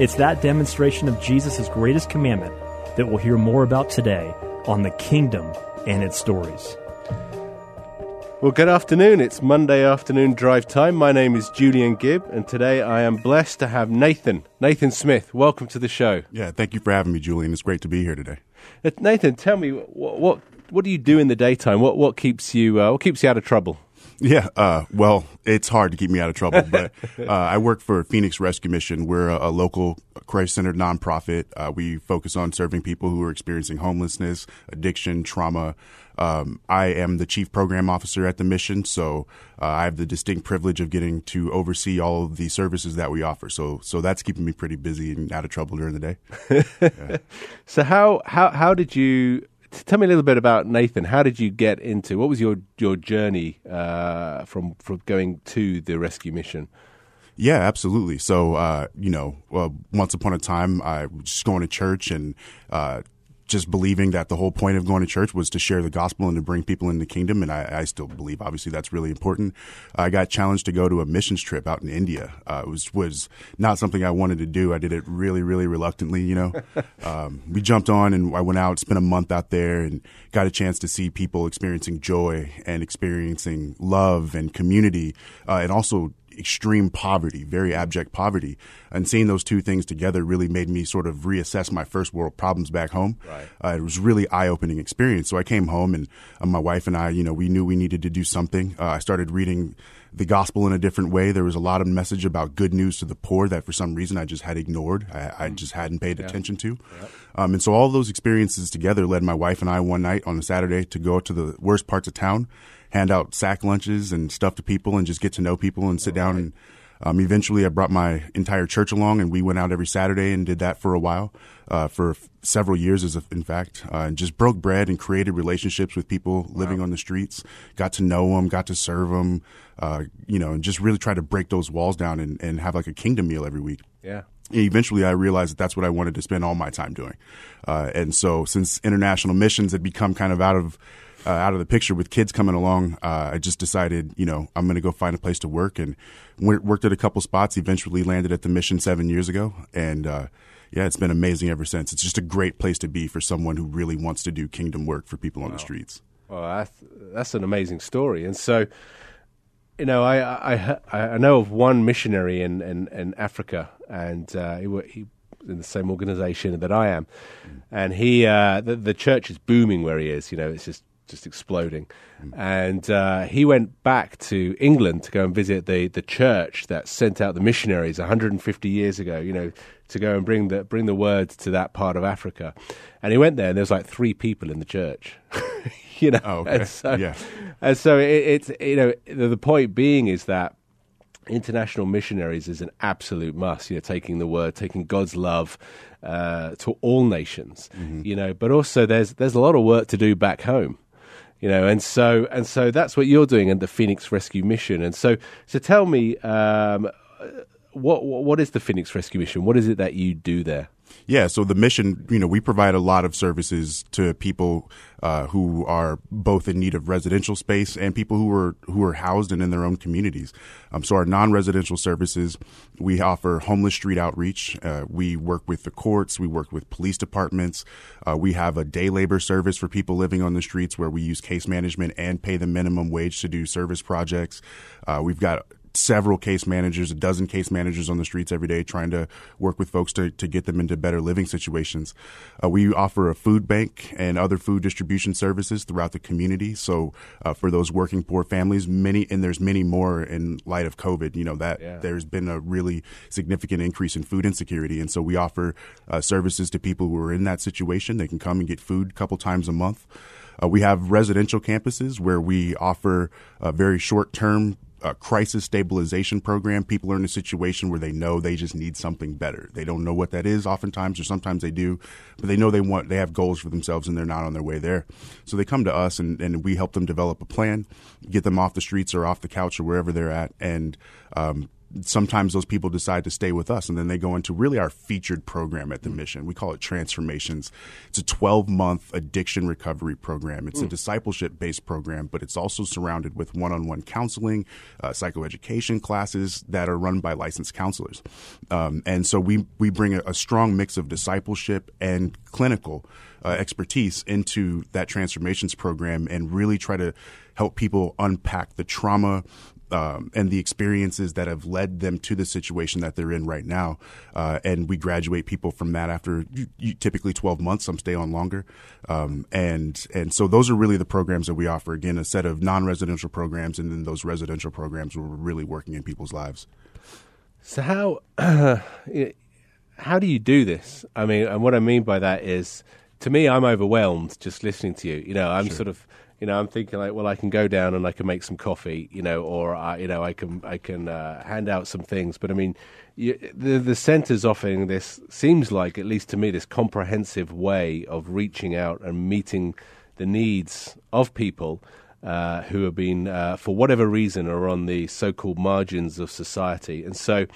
It's that demonstration of Jesus' greatest commandment that we'll hear more about today on the kingdom and its stories. Well, good afternoon. It's Monday afternoon drive time. My name is Julian Gibb, and today I am blessed to have Nathan, Nathan Smith. Welcome to the show. Yeah, thank you for having me, Julian. It's great to be here today. Nathan, tell me what what, what do you do in the daytime? What what keeps you uh, what keeps you out of trouble? Yeah, uh, well, it's hard to keep me out of trouble, but uh, I work for Phoenix Rescue Mission. We're a, a local Christ centered nonprofit. Uh, we focus on serving people who are experiencing homelessness, addiction, trauma. Um, I am the chief program officer at the mission, so uh, I have the distinct privilege of getting to oversee all of the services that we offer. So, so that's keeping me pretty busy and out of trouble during the day. yeah. So, how how how did you tell me a little bit about Nathan. How did you get into? What was your your journey uh, from from going to the rescue mission? Yeah, absolutely. So, uh, you know, uh, once upon a time, I was just going to church and uh, just believing that the whole point of going to church was to share the gospel and to bring people in the kingdom. And I, I still believe, obviously, that's really important. I got challenged to go to a missions trip out in India. Uh, it was, was not something I wanted to do. I did it really, really reluctantly, you know. um, we jumped on and I went out, spent a month out there and got a chance to see people experiencing joy and experiencing love and community uh, and also extreme poverty, very abject poverty. And seeing those two things together really made me sort of reassess my first world problems back home. Right. Uh, it was really eye opening experience. So I came home and uh, my wife and I, you know, we knew we needed to do something. Uh, I started reading the gospel in a different way. There was a lot of message about good news to the poor that for some reason I just had ignored. I, I just hadn't paid yeah. attention to. Um, and so all those experiences together led my wife and I one night on a Saturday to go to the worst parts of town hand out sack lunches and stuff to people and just get to know people and sit down and um, eventually, I brought my entire church along, and we went out every Saturday and did that for a while, uh, for f- several years, as a, in fact, uh, and just broke bread and created relationships with people wow. living on the streets. Got to know them, got to serve them, uh, you know, and just really try to break those walls down and, and have like a kingdom meal every week. Yeah. And Eventually, I realized that that's what I wanted to spend all my time doing, uh, and so since international missions had become kind of out of uh, out of the picture with kids coming along, uh, I just decided, you know, I'm going to go find a place to work and worked at a couple spots. Eventually landed at the mission seven years ago, and uh, yeah, it's been amazing ever since. It's just a great place to be for someone who really wants to do kingdom work for people on the streets. Well, that's, that's an amazing story, and so. You know, I, I I know of one missionary in, in, in Africa, and uh, he, he in the same organization that I am, mm. and he uh, the, the church is booming where he is. You know, it's just just exploding. Mm. And uh, he went back to England to go and visit the, the church that sent out the missionaries 150 years ago, you know, to go and bring the, bring the word to that part of Africa. And he went there and there was like three people in the church, you know. Oh, okay. And so, yeah. and so it, it's, you know, the, the point being is that international missionaries is an absolute must. You know, taking the word, taking God's love uh, to all nations. Mm-hmm. You know, but also there's there's a lot of work to do back home you know and so and so that's what you're doing at the phoenix rescue mission. And so so tell me um, what what is the phoenix rescue mission what is it that you do there yeah, so the mission, you know, we provide a lot of services to people uh, who are both in need of residential space and people who are who are housed and in their own communities. Um, so our non-residential services, we offer homeless street outreach. Uh, we work with the courts. We work with police departments. Uh, we have a day labor service for people living on the streets where we use case management and pay the minimum wage to do service projects. Uh, we've got several case managers, a dozen case managers on the streets every day trying to work with folks to, to get them into better living situations. Uh, we offer a food bank and other food distribution services throughout the community. So uh, for those working poor families, many, and there's many more in light of COVID, you know, that yeah. there's been a really significant increase in food insecurity. And so we offer uh, services to people who are in that situation. They can come and get food a couple times a month. Uh, we have residential campuses where we offer uh, very short term a crisis stabilization program. People are in a situation where they know they just need something better. They don't know what that is oftentimes, or sometimes they do, but they know they want, they have goals for themselves and they're not on their way there. So they come to us and, and we help them develop a plan, get them off the streets or off the couch or wherever they're at, and um, sometimes those people decide to stay with us and then they go into really our featured program at the mm. mission. We call it Transformations. It's a 12 month addiction recovery program. It's mm. a discipleship based program, but it's also surrounded with one on one counseling, uh, psychoeducation classes that are run by licensed counselors. Um, and so we, we bring a, a, strong mix of discipleship and clinical uh, expertise into that transformations program and really try to help people unpack the trauma um, and the experiences that have led them to the situation that they're in right now. Uh, and we graduate people from that after you, you, typically 12 months. Some stay on longer. Um, and and so those are really the programs that we offer. Again, a set of non-residential programs, and then those residential programs where we're really working in people's lives. So how uh, how do you do this? I mean, and what I mean by that is, to me, I'm overwhelmed just listening to you. You know, I'm sure. sort of you know, I'm thinking like, well, I can go down and I can make some coffee, you know, or I, you know, I can I can uh, hand out some things. But I mean, you, the the centre's offering this seems like, at least to me, this comprehensive way of reaching out and meeting the needs of people uh, who have been, uh, for whatever reason, are on the so-called margins of society. And so,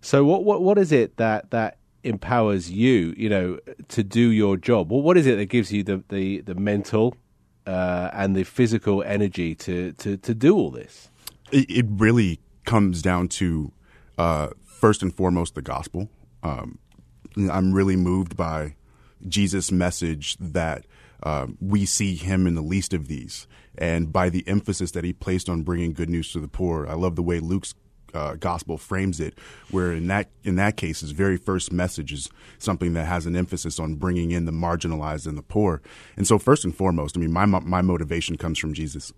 so what what what is it that that empowers you, you know, to do your job? Well, what is it that gives you the the, the mental uh, and the physical energy to, to, to do all this? It, it really comes down to uh, first and foremost the gospel. Um, I'm really moved by Jesus' message that uh, we see him in the least of these, and by the emphasis that he placed on bringing good news to the poor. I love the way Luke's uh, gospel frames it, where in that in that case, his very first message is something that has an emphasis on bringing in the marginalized and the poor. And so, first and foremost, I mean, my my motivation comes from Jesus.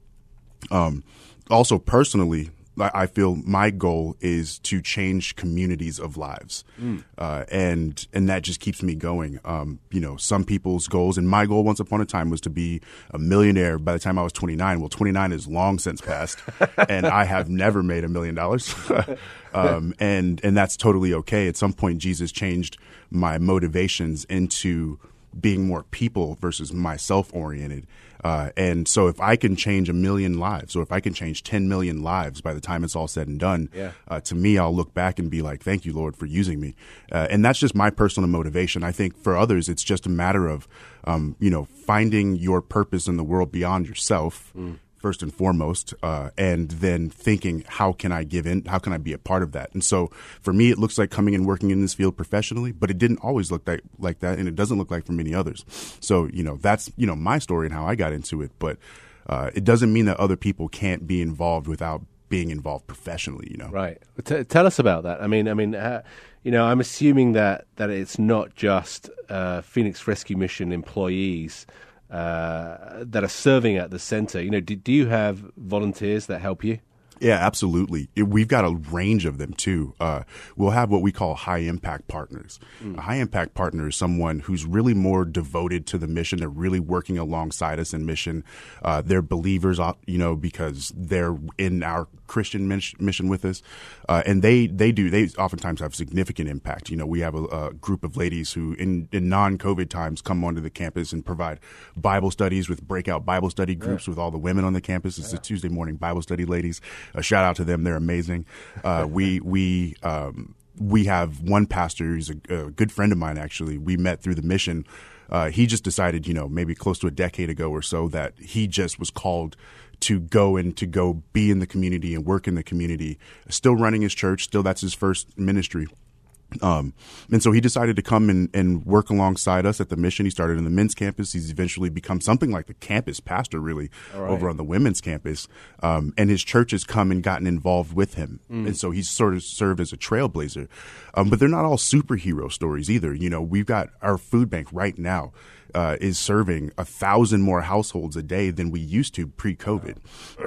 Um, also, personally, I feel my goal is to change communities of lives, mm. uh, and and that just keeps me going. Um, you know, some people's goals, and my goal once upon a time was to be a millionaire. By the time I was 29, well, 29 is long since passed, and I have never made a million dollars. Um, and and that's totally okay. At some point, Jesus changed my motivations into being more people versus myself oriented. Uh, and so if I can change a million lives or if I can change 10 million lives by the time it's all said and done, yeah. uh, to me, I'll look back and be like, thank you, Lord, for using me. Uh, and that's just my personal motivation. I think for others, it's just a matter of, um, you know, finding your purpose in the world beyond yourself. Mm first and foremost, uh, and then thinking, how can I give in? How can I be a part of that? And so for me, it looks like coming and working in this field professionally, but it didn't always look like, like that, and it doesn't look like for many others. So, you know, that's, you know, my story and how I got into it, but uh, it doesn't mean that other people can't be involved without being involved professionally, you know. Right. T- tell us about that. I mean, I mean, uh, you know, I'm assuming that that it's not just uh, Phoenix Rescue Mission employees uh, that are serving at the center. You know, do, do you have volunteers that help you? Yeah, absolutely. We've got a range of them too. Uh, we'll have what we call high impact partners. Mm. A high impact partner is someone who's really more devoted to the mission. They're really working alongside us in mission. Uh, they're believers, uh, you know, because they're in our Christian mission with us, uh, and they they do they oftentimes have significant impact. You know, we have a, a group of ladies who in, in non COVID times come onto the campus and provide Bible studies with breakout Bible study groups yeah. with all the women on the campus. It's yeah. the Tuesday morning Bible study ladies. A shout out to them; they're amazing. Uh, we we. Um, we have one pastor who's a, a, good friend of mine. Actually, we met through the mission. Uh, he just decided, you know, maybe close to a decade ago or so, that he just was called to go and to go be in the community and work in the community. Still running his church, still that's his first ministry. Um, and so he decided to come and, and work alongside us at the mission. He started in the men's campus. He's eventually become something like the campus pastor, really, right. over on the women's campus. Um, and his church has come and gotten involved with him. Mm. And so he's sort of served as a trailblazer. Um, but they're not all superhero stories either. You know, we've got our food bank right now uh, is serving a thousand more households a day than we used to pre-COVID,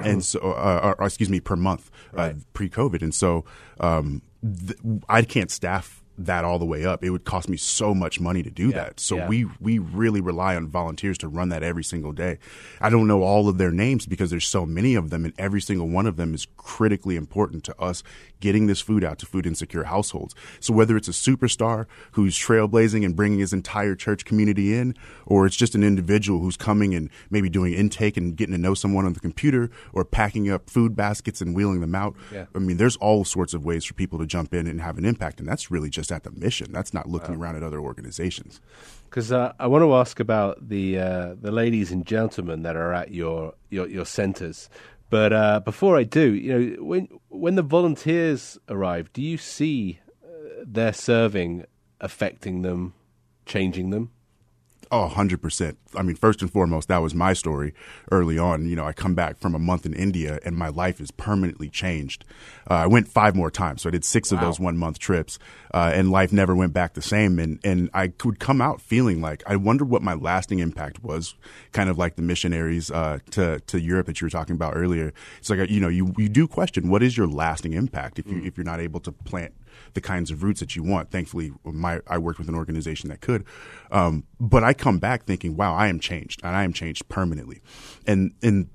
and so, uh, or, excuse me, per month uh, right. pre-COVID, and so um, th- I can't staff that all the way up. It would cost me so much money to do Yeah, that. So yeah. we we really rely on volunteers to run that every single day. I don't know all of their names because there's so many of them, and every single one of them is critically important to us getting this food out to food insecure households. So whether it's a superstar who's trailblazing and bringing his entire church community in, or it's just an individual who's coming and maybe doing intake and getting to know someone on the computer, or packing up food baskets and wheeling them out. Yeah. I mean, there's all sorts of ways for people to jump in and have an impact, and that's really just at the mission. That's not looking around at other organizations. Because uh, I want to ask about the uh, the ladies and gentlemen that are at your your, your centres. But uh, before I do, you know, when when the volunteers arrive, do you see uh, their serving affecting them, changing them? Oh, 100%. I mean, first and foremost, that was my story early on. You know, I come back from a month in India and my life is permanently changed. Uh, I went five more times. So I did six of those one month trips, uh, and life never went back the same. And, and I could come out feeling like I wonder what my lasting impact was, kind of like the missionaries, uh, to, to Europe that you were talking about earlier. It's like, you know, you, you do question what is your lasting impact if you, if you're not able to plant the kinds of roots that you want. Thankfully, my I worked with an organization that could. Um, but I come back thinking, wow, I am changed, and I am changed permanently. And and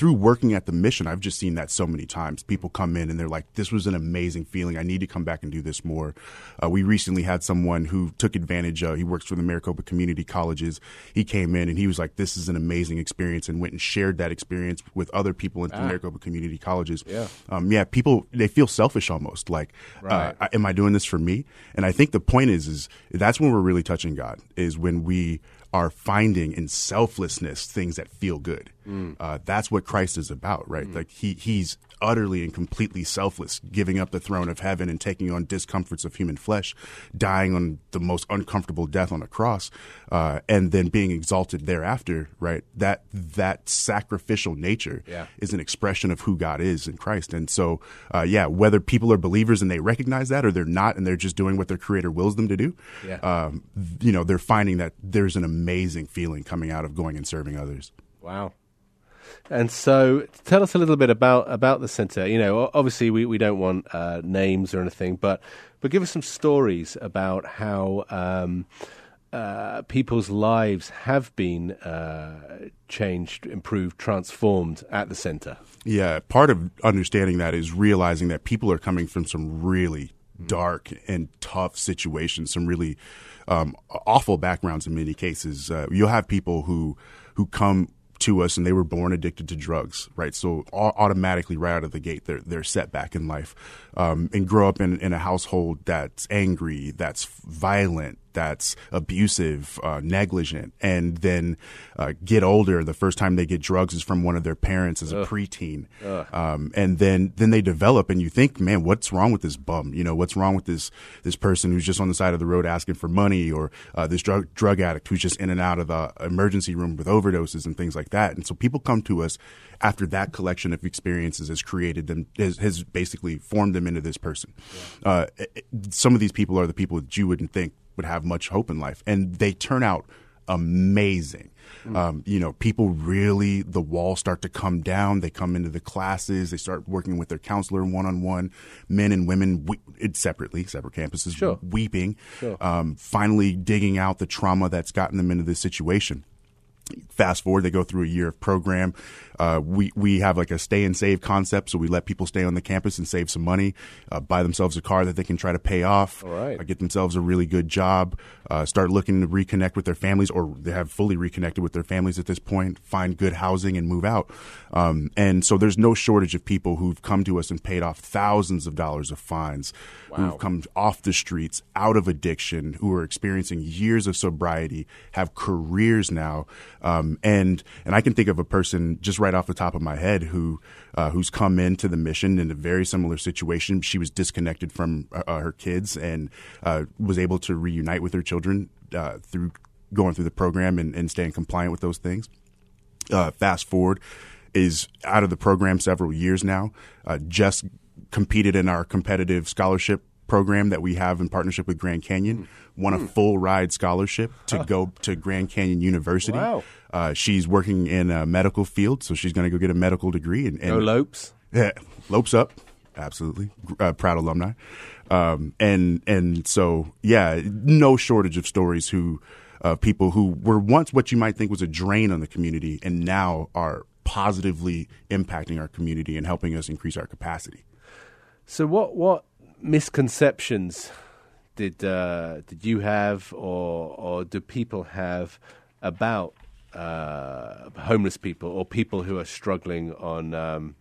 through working at the mission, I've just seen that so many times. People come in and they're like, "This was an amazing feeling. I need to come back and do this more." Uh, we recently had someone who took advantage. of He works for the Maricopa Community Colleges. He came in and he was like, "This is an amazing experience," and went and shared that experience with other people at the Maricopa Community Colleges. Yeah. um, yeah. People they feel selfish almost. Like, Right. uh, am I doing this for me? And I think the point is, is that's when we're really touching God. Is when we are finding in selflessness things that feel good. Uh, that's what Christ is about, right? Like he he's utterly and completely selfless, giving up the throne of heaven and taking on discomforts of human flesh, dying on the most uncomfortable death on a cross, uh, and then being exalted thereafter. Right? That that sacrificial nature Yeah. is an expression of who God is in Christ. And so, uh, yeah, whether people are believers and they recognize that or they're not and they're just doing what their creator wills them to do, Yeah. um, you know, they're finding that there's an amazing feeling coming out of going and serving others. Wow. And so, tell us a little bit about about the centre. You know, obviously we, we don't want uh, names or anything, but but give us some stories about how um, uh, people's lives have been uh, changed, improved, transformed at the centre. Yeah, part of understanding that is realizing that people are coming from some really dark and tough situations, some really um, awful backgrounds in many cases. Uh, you'll have people who who come to us and they were born addicted to drugs, right? So au- automatically, right out of the gate, they're they're set back in life, um, and grow up in in a household that's angry, that's violent, that's abusive, uh, negligent, and then uh, get older. The first time they get drugs is from one of their parents as a preteen, um, and then then they develop, and you think, man, what's wrong with this bum? You know, what's wrong with this this person who's just on the side of the road asking for money, or uh, this drug drug addict who's just in and out of the emergency room with overdoses and things like that. And so people come to us after that collection of experiences has created them, has, has basically formed them into this person. Uh, it- it- some of these people are the people that you wouldn't think would have much hope in life, and they turn out amazing. Um, you know, people really, the walls start to come down. They come into the classes. They start working with their counselor one on one. Men and women, we, separately, separate campuses, Sure. weeping, Sure. um, finally digging out the trauma that's gotten them into this situation fast forward they go through a year of program. Uh, we we have like a stay and save concept so we let people stay on the campus and save some money uh, buy themselves a car that they can try to pay off All right. uh, get themselves a really good job uh, start looking to reconnect with their families or they have fully reconnected with their families at this point find good housing and move out. Um, and so there's no shortage of people who've come to us and paid off thousands of dollars of fines who've come off the streets out of addiction who are experiencing years of sobriety have careers now um, and and I can think of a person just right off the top of my head who uh, who's come into the mission in a very similar situation. She was disconnected from uh, uh, her kids and uh, was able to reunite with her children uh, through going through the program and, and staying compliant with those things. Uh, fast forward is out of the program several years now. Uh, just competed in our competitive scholarship program that we have in partnership with Grand Canyon. Won a full ride scholarship to go to Grand Canyon University. Wow. Uh, she's working in a medical field, so she's going to go get a medical degree and, and No lopes. yeah, lopes up. Absolutely, uh, proud alumni, um, and and so yeah, no shortage of stories who of uh, people who were once what you might think was a drain on the community and now are positively impacting our community and helping us increase our capacity. So, what what misconceptions did uh, did you have, or or do people have about uh, homeless people or people who are struggling on um,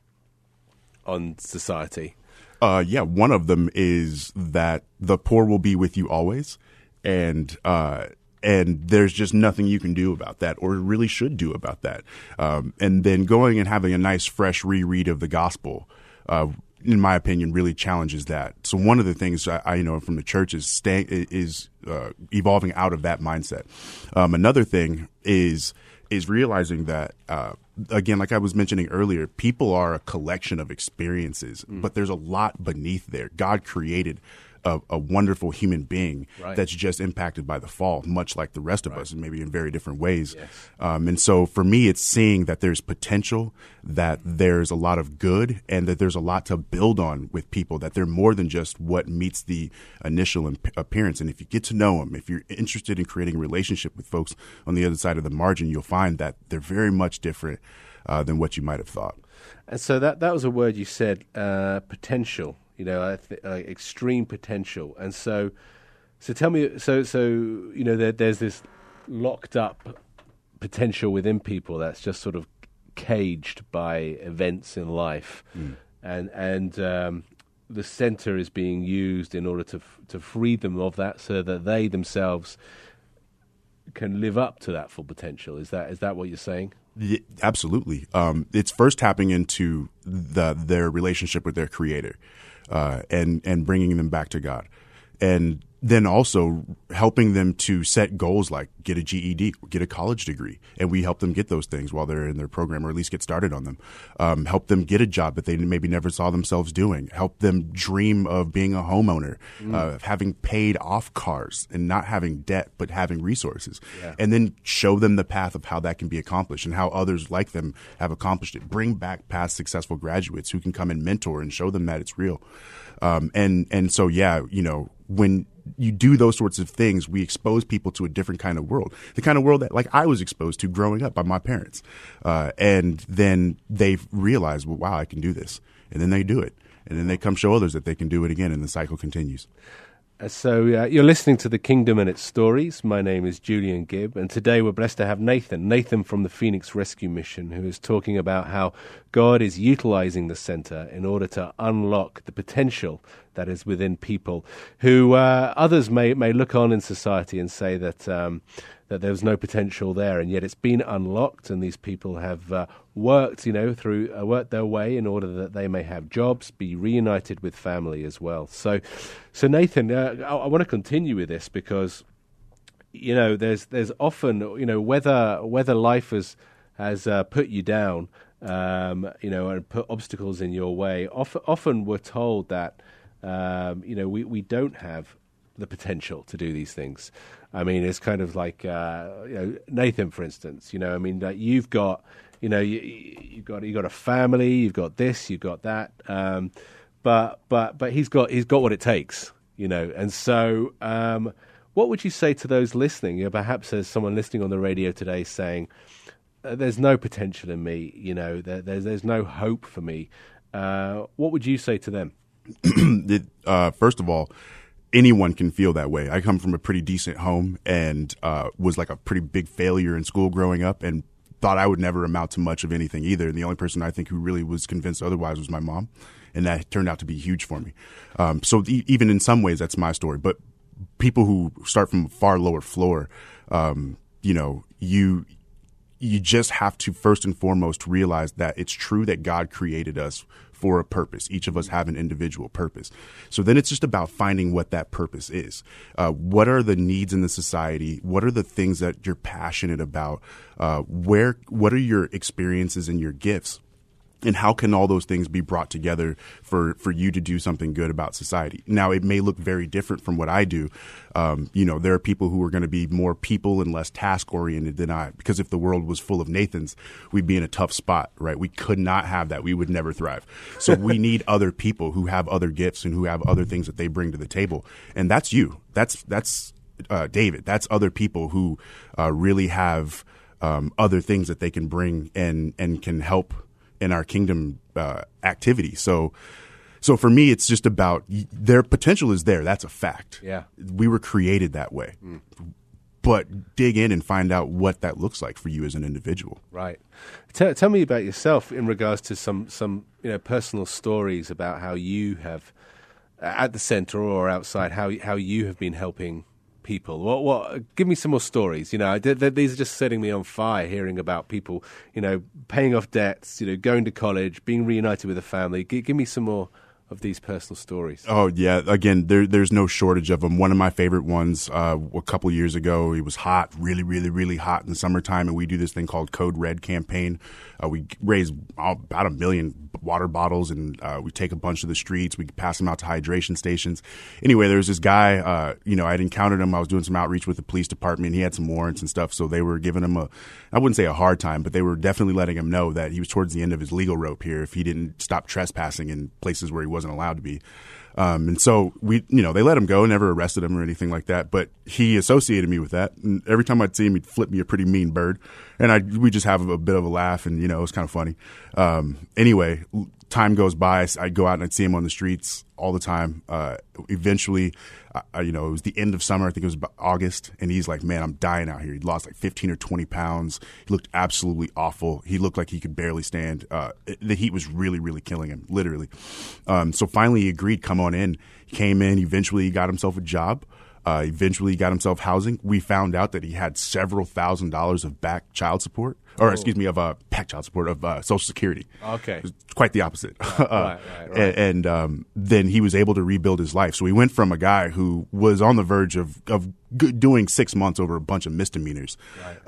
on society? Uh, yeah, one of them is that the poor will be with you always, and uh, and there's just nothing you can do about that, or really should do about that. Um, and then going and having a nice, fresh reread of the gospel. Uh, in my opinion, really challenges that. So one of the things I, I know from the church is staying is uh, evolving out of that mindset. Um, another thing is is realizing that uh, again, like I was mentioning earlier, people are a collection of experiences, mm. but there's a lot beneath there. God created a, a wonderful human being right. that's just impacted by the fall, much like the rest of right. us, and maybe in very different ways. Yes. Um, and so for me, it's seeing that there's potential, that there's a lot of good, and that there's a lot to build on with people, that they're more than just what meets the initial imp- appearance. And if you get to know them, if you're interested in creating a relationship with folks on the other side of the margin, you'll find that they're very much different uh, than what you might have thought. And so that that was a word you said, uh, potential you know, th- uh, extreme potential. And so, so tell me, so so you know, there, there's this locked up potential within people that's just sort of caged by events in life, mm. and and um, the center is being used in order to f- to free them of that, so that they themselves can live up to that full potential. Is that is that what you're saying? Yeah, absolutely. Um, it's first tapping into the, their relationship with their creator uh, and and bringing them back to God, and then also helping them to set goals like get a GED, get a college degree, and we help them get those things while they're in their program, or at least get started on them. Um, help them get a job that they maybe never saw themselves doing. Help them dream of being a homeowner, mm. uh, having paid off cars and not having debt, but having resources, yeah. and then show them the path of how that can be accomplished and how others like them have accomplished it. Bring back past successful graduates who can come and mentor and show them that it's real. Um, and and so yeah, you know when you do those sorts of things, we expose people to a different kind of world, the kind of world that like I was exposed to growing up by my parents, uh, and then they realize, well, wow, I can do this, and then they do it, and then they come show others that they can do it again, and the cycle continues. Uh, so uh, you're listening to the Kingdom and its stories. My name is Julian Gibb, and today we're blessed to have Nathan, Nathan from the Phoenix Rescue Mission, who is talking about how God is utilizing the center in order to unlock the potential that is within people, who uh, others may may look on in society and say that. Um, that there was no potential there, and yet it's been unlocked, and these people have uh, worked, you know, through uh, worked their way in order that they may have jobs, be reunited with family as well. So, so Nathan, uh, I, I want to continue with this because, you know, there's there's often, you know, whether whether life has has uh, put you down, um, you know, and put obstacles in your way. Often, often we're told that. Um, you know, we, we don't have the potential to do these things. I mean, it's kind of like uh, you know, Nathan, for instance. You know, I mean, that you've got, you know, you, have got you've got a family, you've got this, you've got that, um, but but but he's got he's got what it takes, you know, and so. Um, what would you say to those listening? You know, perhaps there's someone listening on the radio today saying, uh, "There's no potential in me. You know, there, there's there's no hope for me." Uh, what would you say to them? it, uh, first of all, anyone can feel that way. I come from a pretty decent home and uh, was like a pretty big failure in school growing up and thought I would never amount to much of anything either. And the only person I think who really was convinced otherwise was my mom. And that turned out to be huge for me. Um, so even in some ways, that's my story. But people who start from a far lower floor, um, you know, you you just have to first and foremost realize that it's true that God created us for a purpose. Each of us have an individual purpose. So then it's just about finding what that purpose is. Uh, what are the needs in the society? What are the things that you're passionate about? Uh, where, what are your experiences and your gifts? And how can all those things be brought together for for you to do something good about society? Now it may look very different from what i do. Um, you know there are people who are going to be more people and less task oriented than i because if the world was full of nathans we'd be in a tough spot right? We could not have that. We would never thrive. So we need other people who have other gifts and who have other things that they bring to the table. And that's you. That's that's uh, david. That's other people who uh, really have um, other things that they can bring and and can help in our kingdom uh, activity. So, so for me, it's just about their potential is there. That's a fact. Yeah, we were created that way. Mm. But dig in and find out what that looks like for you as an individual. Right. Tell, tell me about yourself in regards to some some you know personal stories about how you have at the center or outside how how you have been helping people? What, what? Give me some more stories. You know, these are just setting me on fire. Hearing about people, you know, paying off debts, you know, going to college, being reunited with a family. G- give me some more of these personal stories? Oh yeah, again, there, there's no shortage of them. One of my favorite ones, uh, a couple years ago, it was hot, really, really, really hot in the summertime, and we do this thing called Code Red campaign. Uh, we raise about a million water bottles, and uh, we take a bunch of the streets. We pass them out to hydration stations. Anyway, there was this guy. Uh, you know, I'd encountered him. I was doing some outreach with the police department. He had some warrants and stuff, so they were giving him a, I wouldn't say a hard time, but they were definitely letting him know that he was towards the end of his legal rope here if he didn't stop trespassing in places where he wasn't allowed to be. Um, and so we, you know, they let him go, never arrested him or anything like that. But he associated me with that. And every time I'd see him, he'd flip me a pretty mean bird. And I, we just have a bit of a laugh and, you know, it was kind of funny. Um, anyway, time goes by. I'd go out and I'd see him on the streets all the time. Uh, eventually, you know, it was the end of summer. I think it was August, and he's like, "Man, I'm dying out here." He lost like 15 or 20 pounds. He looked absolutely awful. He looked like he could barely stand. Uh, the heat was really, really killing him, literally. Um, so finally, he agreed, come on in. He came in. Eventually, he got himself a job. Uh, eventually, he got himself housing. We found out that he had several thousand dollars of back child support or oh. excuse me, of uh, PAC child support of uh, Social Security. Okay, quite the opposite. Right, uh, right, right, and, and um, then he was able to rebuild his life. So he went from a guy who was on the verge of of doing six months over a bunch of misdemeanors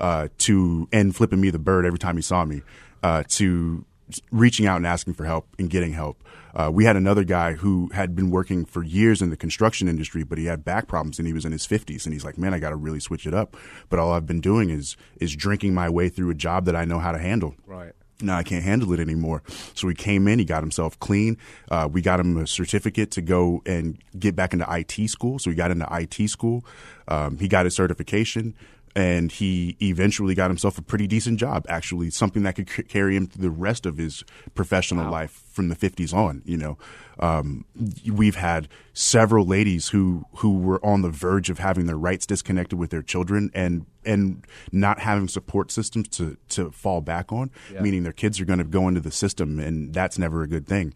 uh, to and flipping me the bird every time he saw me uh, to reaching out and asking for help and getting help. Uh, we had another guy who had been working for years in the construction industry, but he had back problems and he was in his 50s. And he's like, man, I got to really switch it up. But all I've been doing is is drinking my way through a job that I know how to handle. Right. Now I can't handle it anymore. So he came in, he got himself clean. Uh, we got him a certificate to go and get back into IT school. So he got into IT school. Um, he got his certification and he eventually got himself a pretty decent job actually something that could c- carry him through the rest of his professional wow. life from the 50s on you know um, we've had several ladies who who were on the verge of having their rights disconnected with their children and and not having support systems to to fall back on yeah. meaning their kids are going to go into the system and that's never a good thing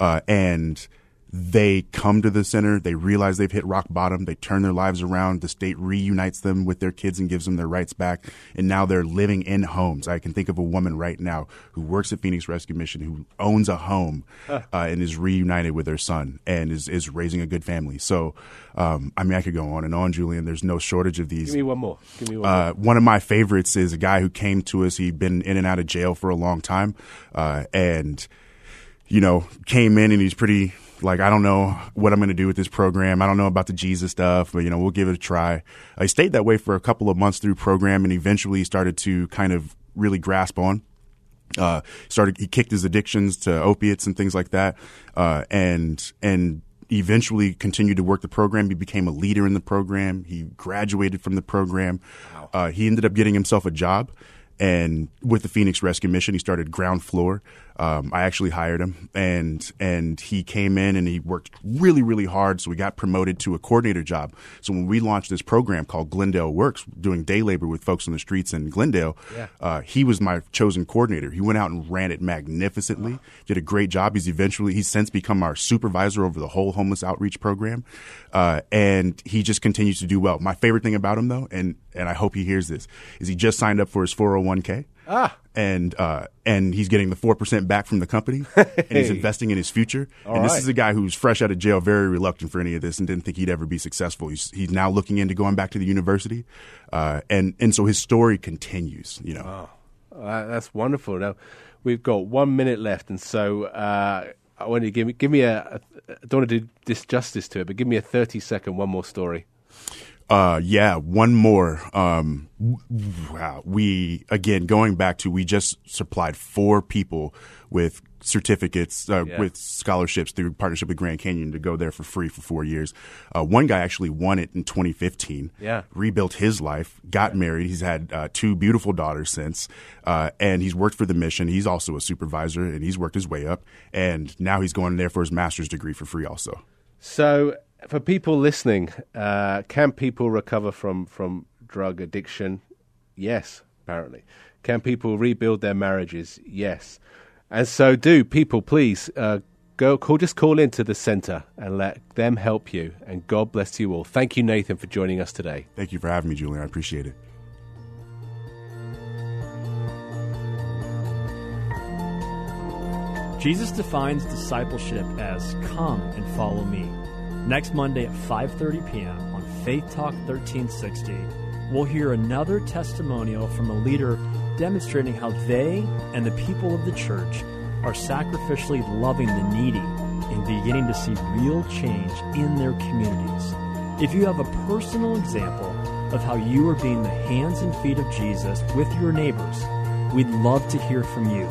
uh, and they come to the center, they realize they've hit rock bottom, they turn their lives around, the state reunites them with their kids and gives them their rights back, and now they're living in homes. I can think of a woman right now who works at Phoenix Rescue Mission who owns a home uh, and is reunited with her son and is, is raising a good family. So, um, I mean, I could go on and on, Julian. There's no shortage of these. Give me one more. Give me one uh, more. One of my favorites is a guy who came to us. He'd been in and out of jail for a long time, uh, and you know, came in and he's pretty like, I don't know what I'm going to do with this program. I don't know about the Jesus stuff, but you know, we'll give it a try. I stayed that way for a couple of months through program and eventually started to kind of really grasp on. Uh, started, he kicked his addictions to opiates and things like that. Uh, and, and, eventually continued to work the program. He became a leader in the program. He graduated from the program. Wow. Uh, he ended up getting himself a job and with the Phoenix Rescue Mission, he started ground floor. Um, I actually hired him, and and he came in and he worked really really hard. So we got promoted to a coordinator job. So when we launched this program called Glendale Works, doing day labor with folks on the streets in Glendale, yeah. uh, he was my chosen coordinator. He went out and ran it magnificently. Did a great job. He's eventually he's since become our supervisor over the whole homeless outreach program, uh, and he just continues to do well. My favorite thing about him though, and and I hope he hears this, is he just signed up for his 401k. Ah. And uh, and he's getting the four percent back from the company, and he's investing in his future. All and this right. is a guy who's fresh out of jail, very reluctant for any of this, and didn't think he'd ever be successful. He's he's now looking into going back to the university, uh, and and so his story continues. You know, oh, that's wonderful. Now, we've got one minute left, and so uh, I want you to give me give me a. a I don't want to do disjustice to it, but give me a thirty second one more story. Uh, yeah, one more. Um, wow. We, again, going back to, we just supplied four people with certificates, uh, Yeah. with scholarships through partnership with Grand Canyon to go there for free for four years. Uh, one guy actually won it in 2015. Yeah. Rebuilt his life, got married. He's had uh, two beautiful daughters since, uh, and he's worked for the mission. He's also a supervisor and he's worked his way up. And now he's going there for his master's degree for free also. So, for people listening, uh, can people recover from, from drug addiction? Yes, apparently. Can people rebuild their marriages? Yes. And so, do people please uh, go call, just call into the center and let them help you. And God bless you all. Thank you, Nathan, for joining us today. Thank you for having me, Julian. I appreciate it. Jesus defines discipleship as come and follow me. Next Monday at 5:30 p.m. on Faith Talk 1360, we'll hear another testimonial from a leader demonstrating how they and the people of the church are sacrificially loving the needy and beginning to see real change in their communities. If you have a personal example of how you are being the hands and feet of Jesus with your neighbors, we'd love to hear from you.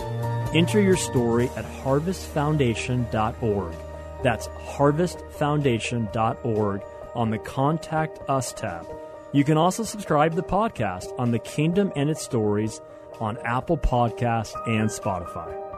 Enter your story at harvestfoundation.org. That's harvestfoundation.org on the Contact Us tab. You can also subscribe to the podcast on the Kingdom and its Stories on Apple Podcasts and Spotify.